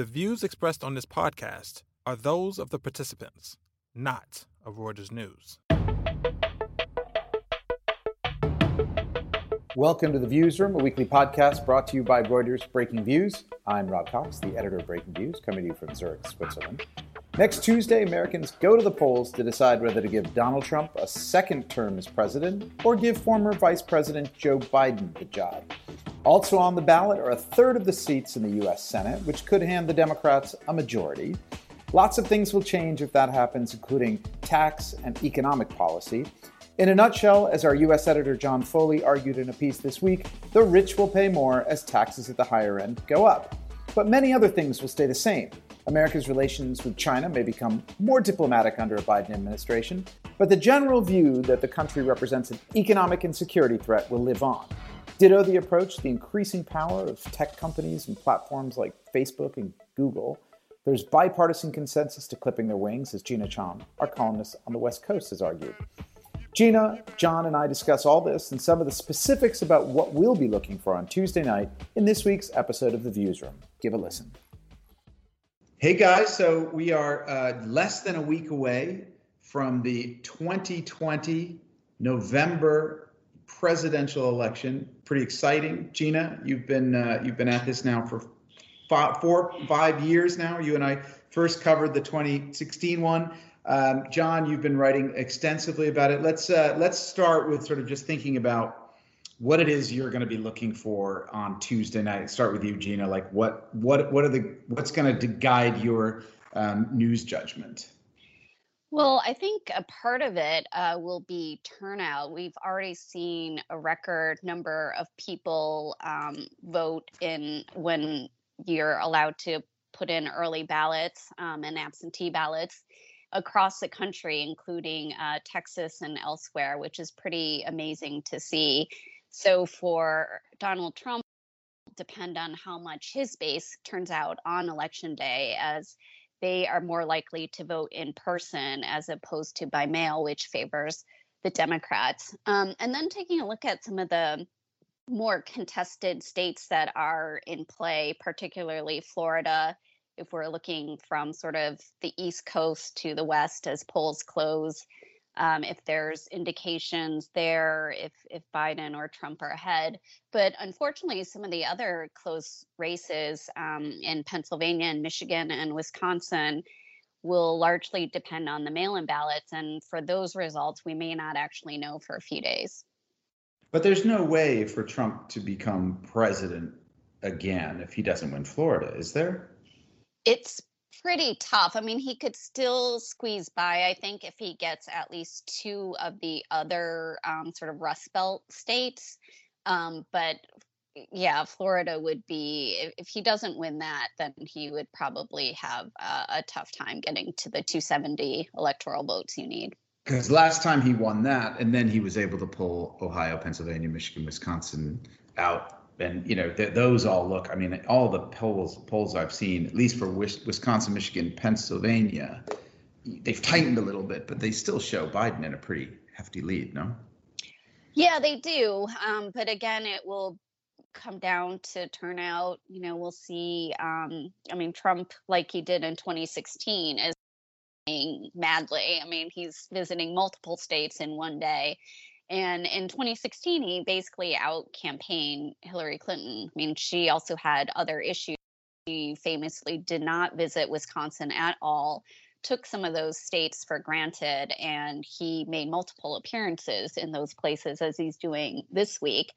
The views expressed on this podcast are those of the participants, not of Reuters News. Welcome to the Viewsroom, a weekly podcast brought to you by Reuters Breakingviews. I'm Rob Cox, the editor of Breakingviews, coming to you from Zurich, Switzerland. Next Tuesday, Americans go to the polls to decide whether to give Donald Trump a second term as president or give former Vice President Joe Biden the job. Also on the ballot are a third of the seats in the U.S. Senate, which could hand the Democrats a majority. Lots of things will change if that happens, including tax and economic policy. In a nutshell, as our U.S. Editor John Foley argued in a piece this week, the rich will pay more as taxes at the higher end go up. But many other things will stay the same. America's relations with China may become more diplomatic under a Biden administration, but the general view that the country represents an economic and security threat will live on. Ditto the approach the increasing power of tech companies and platforms like Facebook and Google. There's bipartisan consensus to clipping their wings, as Gina Chon, our columnist on the West Coast, has argued. Gina, John, and I discuss all this and some of the specifics about what we'll be looking for on Tuesday night in this week's episode of The Viewsroom. Give a listen. Hey guys, so we are uh, less than a week away from the 2020 November presidential election. Pretty exciting, Gina. You've been uh, you've been at this now for five, four, five years now. You and I first covered the 2016 one. Um, John, you've been writing extensively about it. Let's uh, let's start with sort of just thinking about what it is you're going to be looking for on Tuesday night. Start with you, Gina. Like what what what are the what's going to guide your um, news judgment? Well, I think a part of it uh, will be turnout. We've already seen a record number of people um, vote in when you're allowed to put in early ballots um, and absentee ballots across the country, including uh, Texas and elsewhere, which is pretty amazing to see. So for Donald Trump, depend on how much his base turns out on election day as they are more likely to vote in person as opposed to by mail, which favors the Democrats. Um, and then taking a look at some of the more contested states that are in play, particularly Florida, if we're looking from sort of the East Coast to the West as polls close um, if there's indications there, if if Biden or Trump are ahead. But unfortunately, some of the other close races um, in Pennsylvania and Michigan and Wisconsin will largely depend on the mail-in ballots, and for those results, we may not actually know for a few days. But there's no way for Trump to become president again if he doesn't win Florida, is there? It's pretty tough. I mean, he could still squeeze by, I think, if he gets at least two of the other um, sort of Rust Belt states. Um, but yeah, Florida would be, if, if, he doesn't win that, then he would probably have uh, a tough time getting to the 270 electoral votes you need. Because last time he won that, and then he was able to pull Ohio, Pennsylvania, Michigan, Wisconsin out and you know th- those all look. I mean, all the polls polls I've seen, at least for Wisconsin, Michigan, Pennsylvania, they've tightened a little bit, but they still show Biden in a pretty hefty lead. No. Yeah, they do. Um, but again, it will come down to turnout. You know, we'll see. Um, I mean, Trump, like he did in 2016, is madly. I mean, he's visiting multiple states in one day. And in 2016, he basically out campaigned Hillary Clinton. I mean, she also had other issues. She famously did not visit Wisconsin at all, took some of those states for granted, and he made multiple appearances in those places as he's doing this week.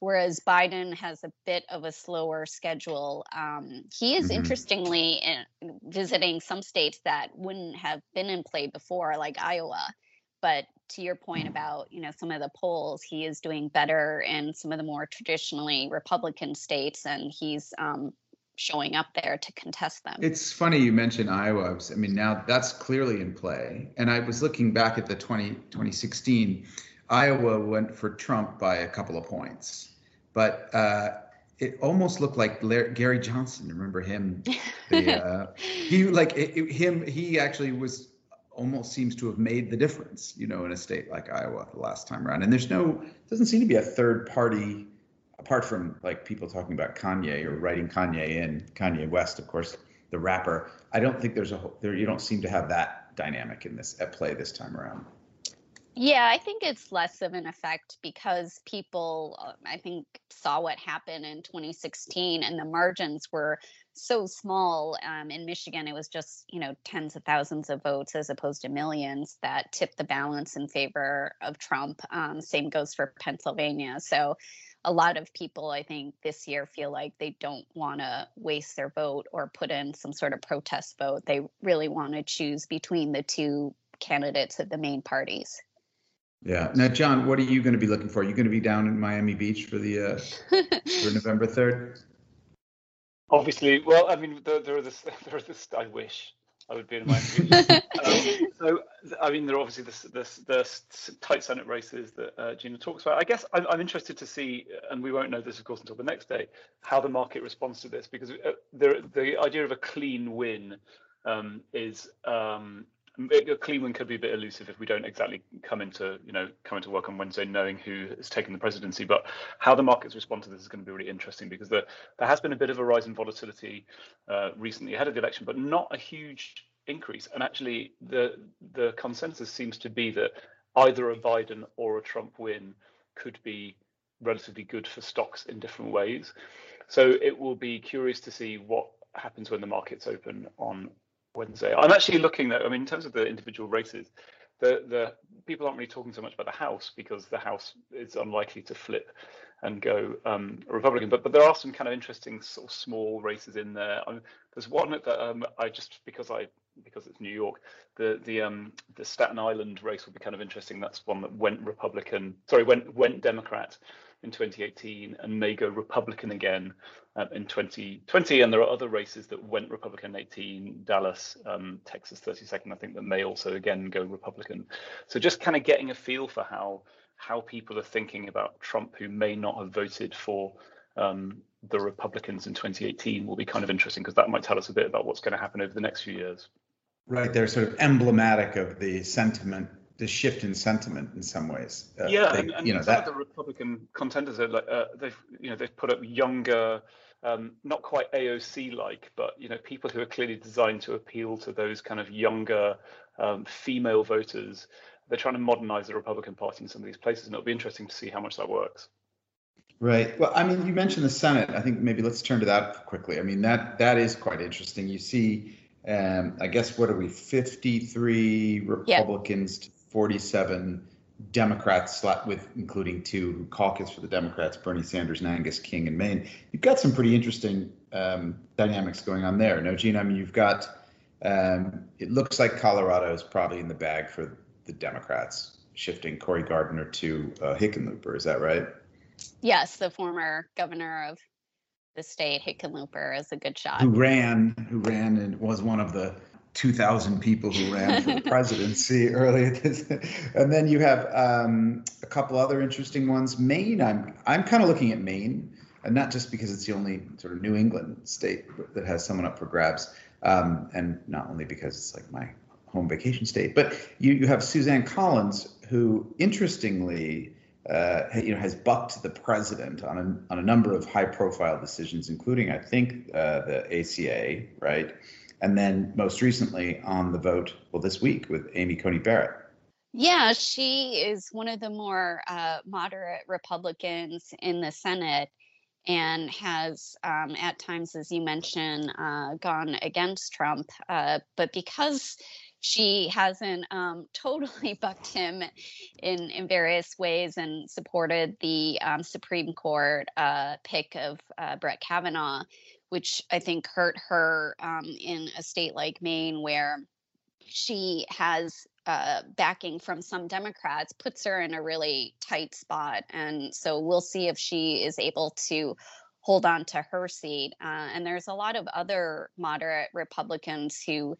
Whereas Biden has a bit of a slower schedule. Um, he is mm-hmm. interestingly in, visiting some states that wouldn't have been in play before, like Iowa. But to your point about you know some of the polls he is doing better in some of the more traditionally republican states and he's um, showing up there to contest them it's funny you mentioned iowa i mean now that's clearly in play and i was looking back at the 20, 2016 iowa went for trump by a couple of points but uh, it almost looked like Larry, Gary Johnson. Remember him? The, uh, he like it, it, him. He actually was almost seems to have made the difference, you know, in a state like Iowa the last time around. And there's no, doesn't seem to be a third party, apart from like people talking about Kanye or writing Kanye in, Kanye West, of course. the rapper. I don't think there's a there. You don't seem to have that dynamic in this at play this time around. Yeah, I think it's less of an effect because people, I think, saw what happened in 2016 and the margins were so small. Um, in Michigan, it was just, you know, tens of thousands of votes as opposed to millions that tipped the balance in favor of Trump. Um, same goes for Pennsylvania. So a lot of people, I think, this year feel like they don't want to waste their vote or put in some sort of protest vote. They really want to choose between the two candidates of the main parties. Yeah. Now, John, what are you going to be looking for? Are you going to be down in Miami Beach for the uh, for November third? Obviously, well, I mean, there, there are this, there are this. I wish I would be in my. Um, so, I mean, there are obviously the, this, the tight Senate races that uh, Gina talks about. I guess I'm, I'm, interested to see, and we won't know this, of course, until the next day, how the market responds to this, because uh, the the idea of a clean win um, is um, Cleveland could be a bit elusive if we don't exactly come into you know come into work on Wednesday knowing who has taken the presidency. But how the markets respond to this is going to be really interesting because there there has been a bit of a rise in volatility uh, recently ahead of the election, but not a huge increase. And actually, the the consensus seems to be that either a Biden or a Trump win could be relatively good for stocks in different ways. So it will be curious to see what happens when the markets open on Wednesday. I'm actually looking at, I mean, in terms of the individual races, the the people aren't really talking so much about the House because the House is unlikely to flip and go um, Republican. But but there are some kind of interesting sort of small races in there. Um, there's one that um, I just because I because it's New York, the the um the Staten Island race will be kind of interesting. That's one that went Republican. Sorry, went went Democrat in 2018 and may go Republican again um, in 2020. And there are other races that went Republican 18, Dallas, um, Texas 32nd, I think that may also again go Republican. So just kind of getting a feel for how how people are thinking about Trump who may not have voted for um, the Republicans in 2018 will be kind of interesting because that might tell us a bit about what's going to happen over the next few years. Right, they're sort of emblematic of the sentiment the shift in sentiment in some ways. Uh, yeah, they, and, and, you know some that... of the Republican contenders are like uh, they've you know they've put up younger, um, not quite AOC like, but you know people who are clearly designed to appeal to those kind of younger um, female voters. They're trying to modernize the Republican Party in some of these places, and it'll be interesting to see how much that works. Right. Well, I mean, you mentioned the Senate. I think maybe let's turn to that quickly. I mean, that that is quite interesting. You see, um, I guess what are we? Fifty-three Republicans to 47 Democrats, with including two caucus for the Democrats, Bernie Sanders and Angus King in Maine. You've got some pretty interesting um, dynamics going on there. No, Gina, I mean, you've got, um, it looks like Colorado is probably in the bag for the Democrats, shifting Cory Gardner to uh, Hickenlooper. Is that right? Yes, the former governor of the state, Hickenlooper, is a good shot. Who ran, who ran and was one of the 2,000 people who ran for the presidency earlier this, and then you have um, a couple other interesting ones. Maine, I'm I'm kind of looking at Maine, and not just because it's the only sort of New England state that has someone up for grabs, um, and not only because it's like my home vacation state, but you you have Suzanne Collins, who interestingly. Uh, you know, has bucked the president on a, on a number of high-profile decisions, including, I think, uh, the ACA, right? And then most recently on the vote, well, this week with Amy Coney Barrett. Yeah, she is one of the more uh, moderate Republicans in the Senate and has, um, at times, as you mentioned, uh, gone against Trump. Uh, but because she hasn't um, totally bucked him in, in various ways and supported the um, Supreme Court uh, pick of uh, Brett Kavanaugh, which I think hurt her um, in a state like Maine, where she has uh, backing from some Democrats, puts her in a really tight spot. And so we'll see if she is able to hold on to her seat. Uh, and there's a lot of other moderate Republicans who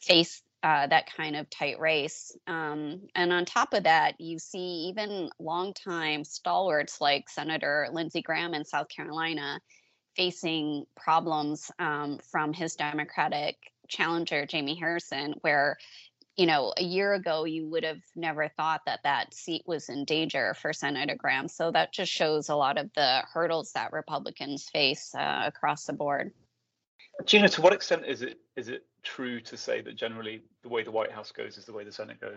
face uh, that kind of tight race. Um, and on top of that, you see even longtime stalwarts like Senator Lindsey Graham in South Carolina facing problems um, from his Democratic challenger, Jamie Harrison, where you know, a year ago, you would have never thought that that seat was in danger for Senator Graham. So that just shows a lot of the hurdles that Republicans face uh, across the board. Gina, to what extent is it is it true to say that generally the way the White House goes is the way the Senate goes?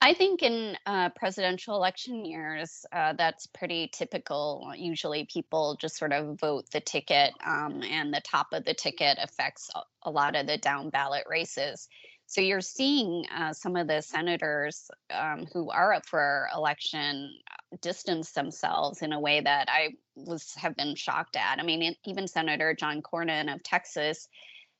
I think in uh, presidential election years, uh, that's pretty typical. Usually, people just sort of vote the ticket, um, and the top of the ticket affects a lot of the down ballot races. So you're seeing uh, some of the senators um, who are up for election uh, distance themselves in a way that I was have been shocked at. I mean, even Senator John Cornyn of Texas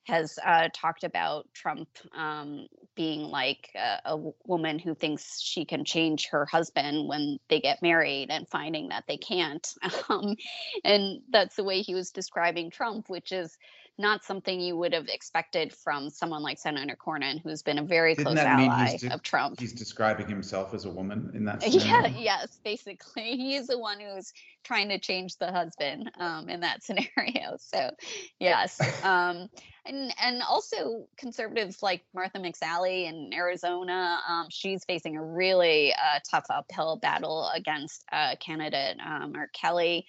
has uh, talked about Trump um, being like a, a, woman who thinks she can change her husband when they get married and finding that they can't. Um, and that's the way he was describing Trump, which is not something you would have expected from someone like Senator Cornyn, who's been a very Didn't close ally de- of Trump. He's describing himself as a woman in that. Scenario? Yeah, yes, basically, he is the one who's trying to change the husband um, in that scenario. So, yes, um, and and also conservatives like Martha McSally in Arizona, um, she's facing a really uh, tough uphill battle against a candidate um, or Kelly.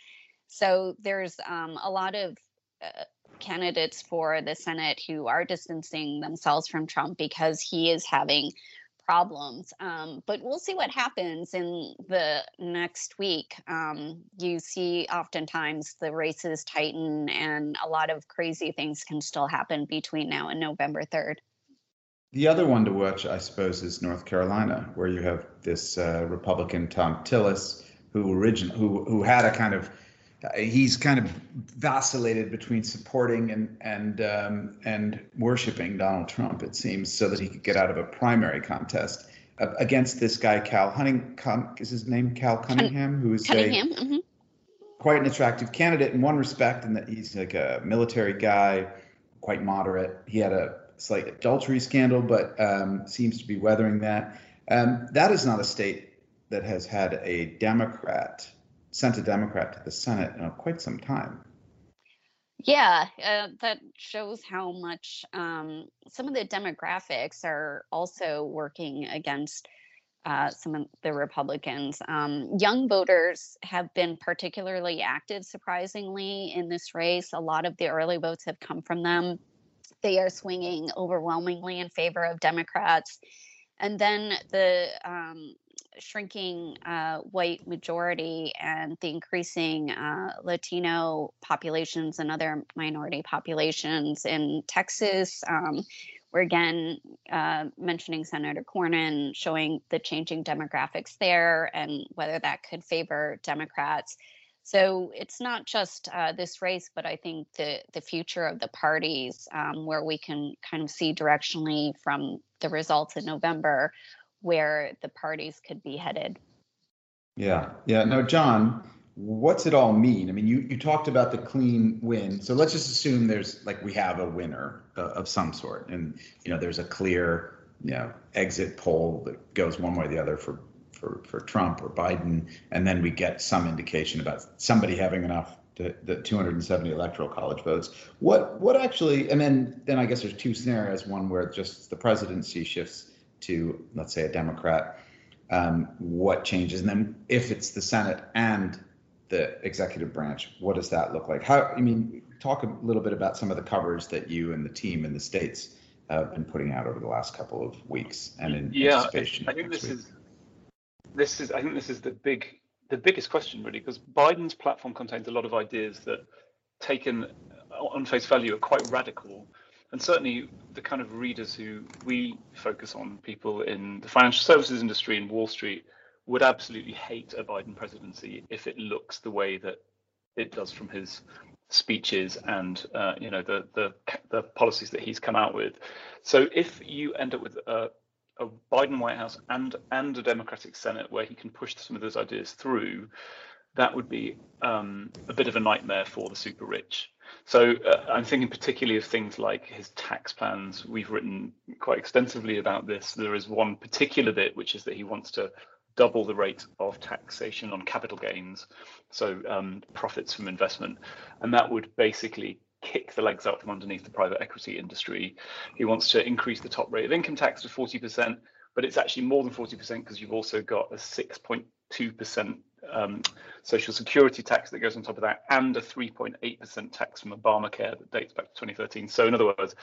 So there's um, a lot of uh, candidates for the Senate who are distancing themselves from Trump because he is having problems. Um, but we'll see what happens in the next week. Um, you see, oftentimes the races tighten, and a lot of crazy things can still happen between now and November 3rd. The other one to watch, I suppose, is North Carolina, where you have this uh, Republican Thom Tillis, who origin who who had a kind of he's kind of vacillated between supporting and and um, and worshiping Donald Trump. It seems so that he could get out of a primary contest uh, against this guy Cal Hunting. Is his name Cal Cunningham? Who is Cunningham. A, mm-hmm. quite an attractive candidate in one respect, in that he's like a military guy, quite moderate. He had a slight adultery scandal, but um, seems to be weathering that. Um, that is not a state that has had a Democrat sent a Democrat to the Senate in quite some time. Yeah, uh, that shows how much um, some of the demographics are also working against uh, some of the Republicans. Um, young voters have been particularly active, surprisingly, in this race. A lot of the early votes have come from them. They are swinging overwhelmingly in favor of Democrats. And then the um, shrinking uh, white majority and the increasing uh, Latino populations and other minority populations in Texas. Um, we're again uh, mentioning Senator Cornyn, showing the changing demographics there and whether that could favor Democrats. So it's not just uh, this race, but I think the the future of the parties, um, where we can kind of see directionally from the results in November where the parties could be headed. Yeah, yeah. Now, John, what's it all mean? I mean, you you talked about the clean win. So let's just assume there's like we have a winner uh, of some sort, and you know there's a clear you know exit poll that goes one way or the other for for for Trump or Biden, and then we get some indication about somebody having enough to, the 270 electoral college votes. What what actually? And then then I guess there's two scenarios. One where just the presidency shifts to, let's say, a Democrat, um, what changes? And then if it's the Senate and the executive branch, what does that look like? How, I mean, talk a little bit about some of the coverage that you and the team in the states have been putting out over the last couple of weeks and in yeah, anticipation. I think this week. is this is I think this is the big the biggest question really because Biden's platform contains a lot of ideas that taken on face value are quite radical and certainly the kind of readers who we focus on, people in the financial services industry and Wall Street, would absolutely hate a Biden presidency if it looks the way that it does from his speeches and uh, you know the, the the policies that he's come out with. So if you end up with a, a Biden White House and and a Democratic Senate where he can push some of those ideas through, that would be um, a bit of a nightmare for the super rich. So uh, I'm thinking particularly of things like his tax plans. We've written quite extensively about this. There is one particular bit, which is that he wants to double the rate of taxation on capital gains, so um, profits from investment, and that would basically kick the legs out from underneath the private equity industry. He wants to increase the top rate of income tax to 40%, but it's actually more than 40% because you've also got a 6.2% um, social security tax that goes on top of that, and a 3.8% tax from Obamacare that dates back to 2013. So, in other words,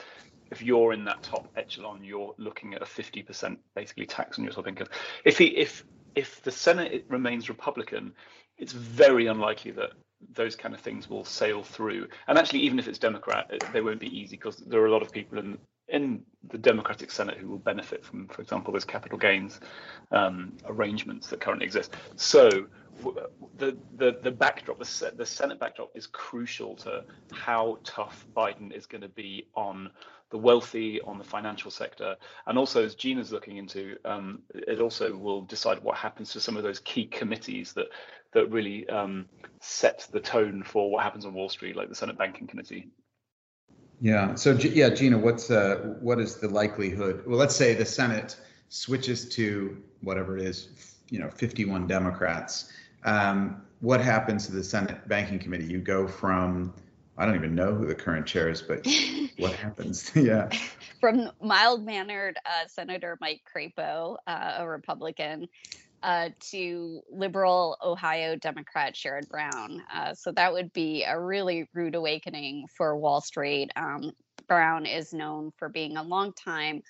if you're in that top echelon, you're looking at a 50% basically tax on your top income. If he, if if the Senate remains Republican, it's very unlikely that those kind of things will sail through. And actually, even if it's Democrat, they won't be easy because there are a lot of people in in the Democratic Senate who will benefit from, for example, those capital gains um, arrangements that currently exist. So the the the backdrop, the, the Senate backdrop, is crucial to how tough Biden is going to be on the wealthy, on the financial sector, and also as Gina's looking into, um, it also will decide what happens to some of those key committees that that really um, set the tone for what happens on Wall Street, like the Senate Banking Committee. Yeah. So yeah, Gina, what's uh, what is the likelihood? Well, let's say the Senate switches to whatever it is, you know, 51 Democrats. Um, what happens to the Senate Banking Committee? You go from I don't even know who the current chair is, but what happens? yeah. From mild mannered uh, Senator Mike Crapo, uh, a Republican, uh, to liberal Ohio Democrat Sherrod Brown. Uh, so that would be a really rude awakening for Wall Street. Um, Brown is known for being a long-time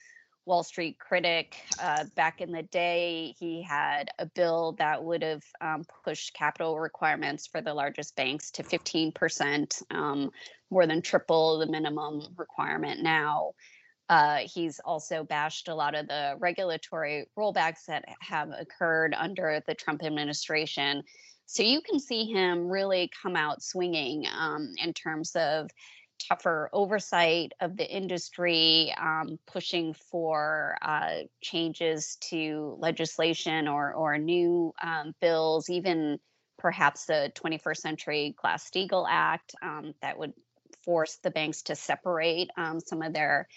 Wall Street critic. Uh, back in the day, he had a bill that would have um, pushed capital requirements for the largest banks to 15%, um, more than triple the minimum requirement now. Uh, he's also bashed a lot of the regulatory rollbacks that have occurred under the Trump administration. So you can see him really come out swinging um, in terms of tougher oversight of the industry, um, pushing for uh, changes to legislation or, or new um, bills, even perhaps the 21st Century Glass Steagall Act um, that would force the banks to separate um, some of their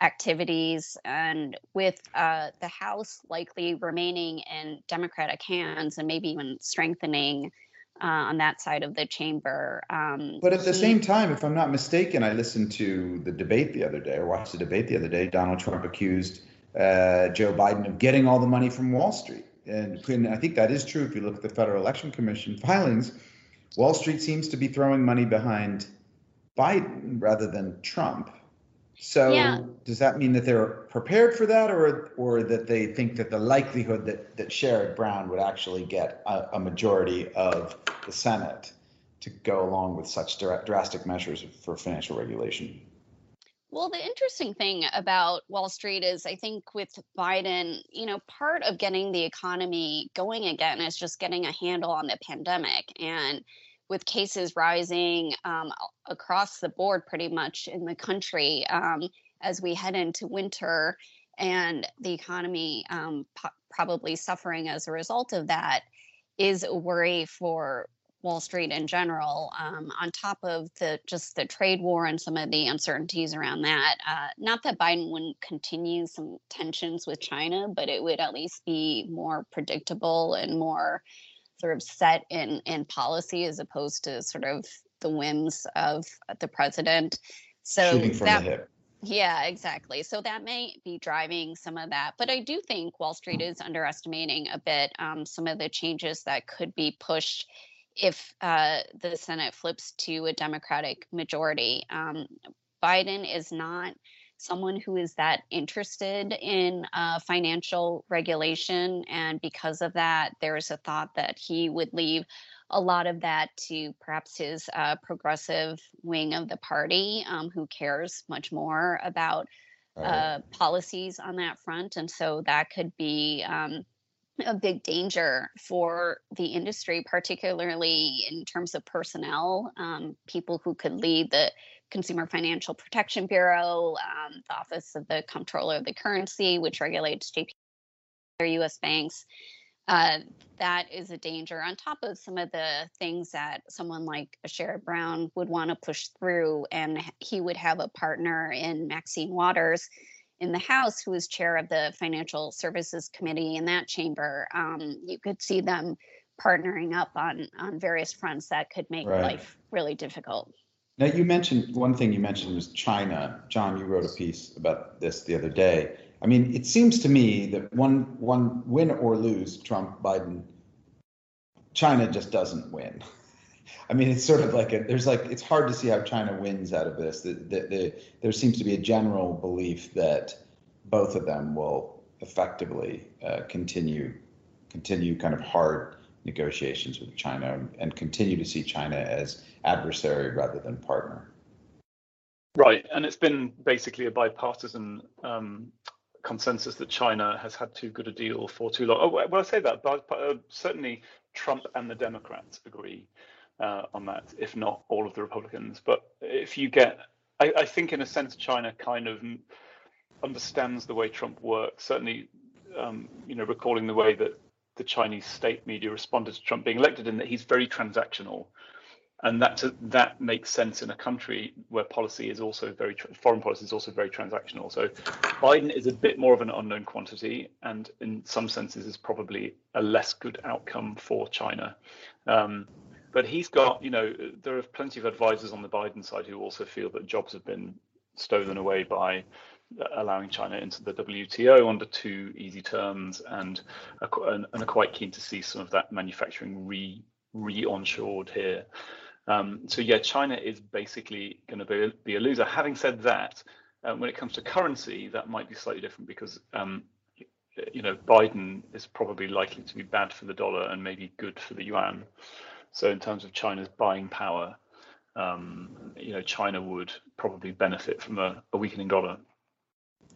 activities. And with uh, the House likely remaining in Democratic hands and maybe even strengthening uh, on that side of the chamber. Um, but at the he, same time, if I'm not mistaken, I listened to the debate the other day, or watched the debate the other day. Donald Trump accused uh, Joe Biden of getting all the money from Wall Street. And, and I think that is true if you look at the Federal Election Commission filings. Wall Street seems to be throwing money behind Biden rather than Trump. So yeah. does that mean that they're prepared for that, or or that they think that the likelihood that that Sherrod Brown would actually get a, a majority of the Senate to go along with such drastic measures for financial regulation? Well, the interesting thing about Wall Street is I think with Biden, you know, part of getting the economy going again is just getting a handle on the pandemic. And with cases rising um, across the board pretty much in the country um, as we head into winter and the economy um, po- probably suffering as a result of that is a worry for Wall Street in general, um, on top of the just the trade war and some of the uncertainties around that. Uh, not that Biden wouldn't continue some tensions with China, but it would at least be more predictable and more sort of set in in policy as opposed to sort of the whims of the president. So that, yeah, exactly. So that may be driving some of that. But I do think Wall Street is underestimating a bit um, some of the changes that could be pushed if uh, the Senate flips to a Democratic majority. Um, Biden is not someone who is that interested in uh, financial regulation. And because of that, there's a thought that he would leave a lot of that to perhaps his uh, progressive wing of the party, um, who cares much more about uh, policies on that front. And so that could be. Um, a big danger for the industry, particularly in terms of personnel, um, people who could lead the Consumer Financial Protection Bureau, um, the Office of the Comptroller of the Currency, which regulates JP or U.S. banks. Uh, that is a danger on top of some of the things that someone like Sherrod Brown would want to push through. And he would have a partner in Maxine Waters in the House, who is chair of the Financial Services Committee in that chamber. Um, you could see them partnering up on, on various fronts that could make right. life really difficult. Now, you mentioned one thing you mentioned was China. John, you wrote a piece about this the other day. I mean, it seems to me that one one win or lose Trump Biden China just doesn't win. I mean, it's sort of like a, there's like it's hard to see how China wins out of this. The, the, the, there seems to be a general belief that both of them will effectively uh, continue continue kind of hard negotiations with China and continue to see China as adversary rather than partner. Right, and it's been basically a bipartisan um, consensus that China has had too good a deal for too long. Oh, well, I say that, but uh, certainly Trump and the Democrats agree uh, on that, if not all of the Republicans. But if you get, I, I, think in a sense, China kind of understands the way Trump works. Certainly, um, you know, recalling the way that the Chinese state media responded to Trump being elected, in that he's very transactional and that that makes sense in a country where policy is also very foreign policy is also very transactional. So Biden is a bit more of an unknown quantity, and in some senses is probably a less good outcome for China. Um, but he's got, you know, there are plenty of advisors on the Biden side who also feel that jobs have been stolen away by allowing China into the WTO under too easy terms, and are, and are quite keen to see some of that manufacturing re re-onshored here. Um, so yeah, China is basically going to be, be a loser. Having said that, um, when it comes to currency, that might be slightly different because um, you know Biden is probably likely to be bad for the dollar and maybe good for the yuan. So in terms of China's buying power, um, you know China would probably benefit from a, a weakening dollar.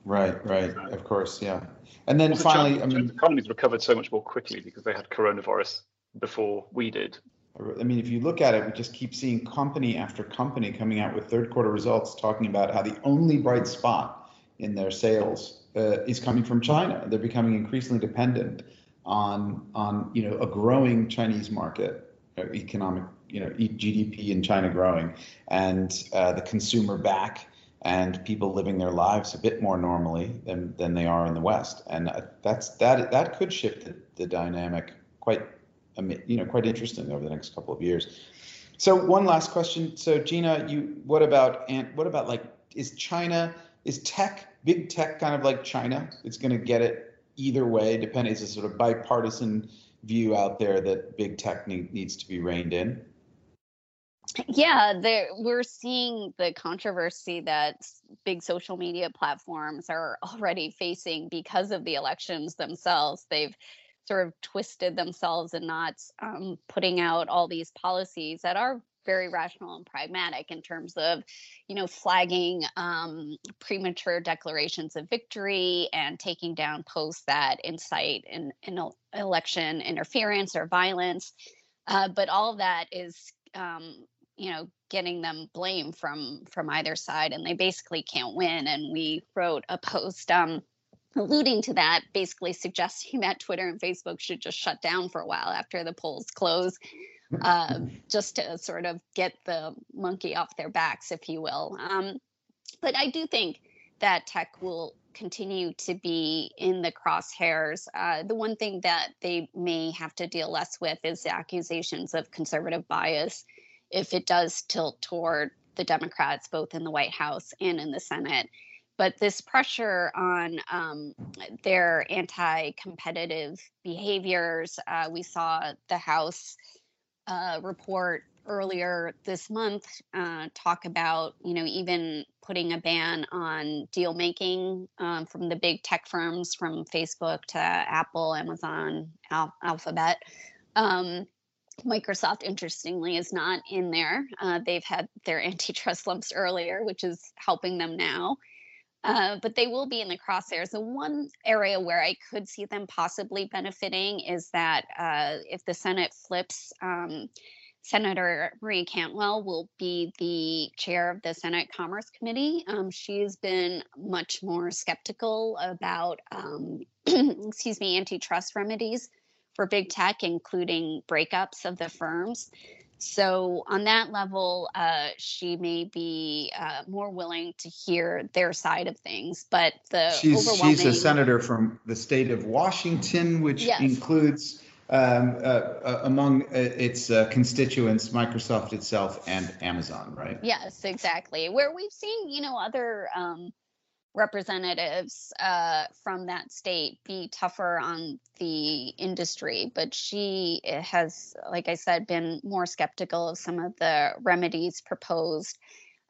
Right, right, of course, yeah. And then also, finally, China, I mean, the economies recovered so much more quickly because they had coronavirus before we did. I mean, if you look at it, we just keep seeing company after company coming out with third quarter results talking about how the only bright spot in their sales uh, is coming from China. They're becoming increasingly dependent on on you know a growing Chinese market, uh, economic you know GDP in China growing, and uh, the consumer back and people living their lives a bit more normally than than they are in the West, and uh, that's that that could shift the, the dynamic quite you know, quite interesting over the next couple of years. So one last question. So Gina, you what about and what about like is China is tech big tech kind of like China? It's going to get it either way. Depending, is a sort of bipartisan view out there that big tech need, needs to be reined in. Yeah, we're seeing the controversy that big social media platforms are already facing because of the elections themselves. They've sort of twisted themselves in knots, um, putting out all these policies that are very rational and pragmatic in terms of, you know, flagging um, premature declarations of victory and taking down posts that incite in, in election interference or violence. Uh, but all of that is, um, you know, getting them blame from from either side, and they basically can't win. And we wrote a post um, alluding to that, basically suggesting that Twitter and Facebook should just shut down for a while after the polls close, uh, just to sort of get the monkey off their backs, if you will. Um, but I do think that tech will continue to be in the crosshairs. Uh, the one thing that they may have to deal less with is the accusations of conservative bias if it does tilt toward the Democrats, both in the White House and in the Senate but this pressure on um, their anti-competitive behaviors uh, we saw the house uh, report earlier this month uh, talk about you know even putting a ban on deal making um, from the big tech firms from facebook to apple amazon Al- alphabet um, Microsoft, interestingly, is not in there. Uh, they've had their antitrust lumps earlier, which is helping them now. Uh, but they will be in the crosshairs. The one area where I could see them possibly benefiting is that uh, if the Senate flips, um, Senator Marie Cantwell will be the chair of the Senate Commerce Committee. Um, she's been much more skeptical about, um, excuse me, antitrust remedies for big tech, including breakups of the firms. So, on that level, uh, she may be uh, more willing to hear their side of things. But the she's, overwhelming... she's a senator from the state of Washington, which yes. includes um, uh, uh among uh, its uh, constituents Microsoft itself and Amazon, right? Yes, exactly. Where we've seen, you know, other. Um, representatives uh, from that state be tougher on the industry. But she has, like I said, been more skeptical of some of the remedies proposed.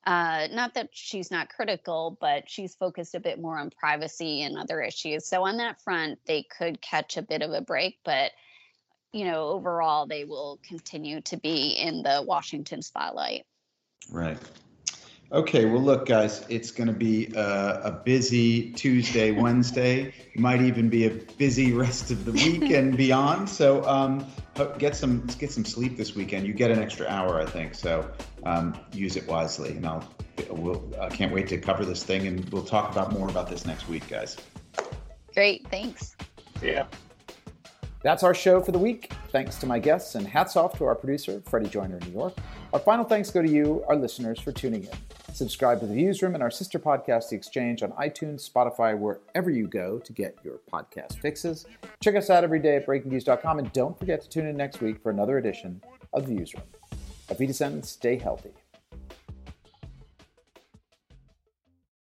Uh, not that she's not critical, but she's focused a bit more on privacy and other issues. So on that front, they could catch a bit of a break, but you know, overall, they will continue to be in the Washington spotlight. Right. Okay, well, look, guys, it's going to be a, a, busy Tuesday, Wednesday. Might even be a busy rest of the week and beyond. So, um, get some get some sleep this weekend. You get an extra hour, I think. So, um, use it wisely. And I'll we'll I can't wait to cover this thing, and we'll talk about more about this next week, guys. Great, thanks. Yeah. That's our show for the week. Thanks to my guests, and hats off to our producer, Freddie Joyner in New York. Our final thanks go to you, our listeners, for tuning in. Subscribe to the Viewsroom and our sister podcast, The Exchange, on iTunes, Spotify, wherever you go to get your podcast fixes. Check us out every day at breakingviews.com, and don't forget to tune in next week for another edition of The Viewsroom. Auf Wiedersehen, stay healthy.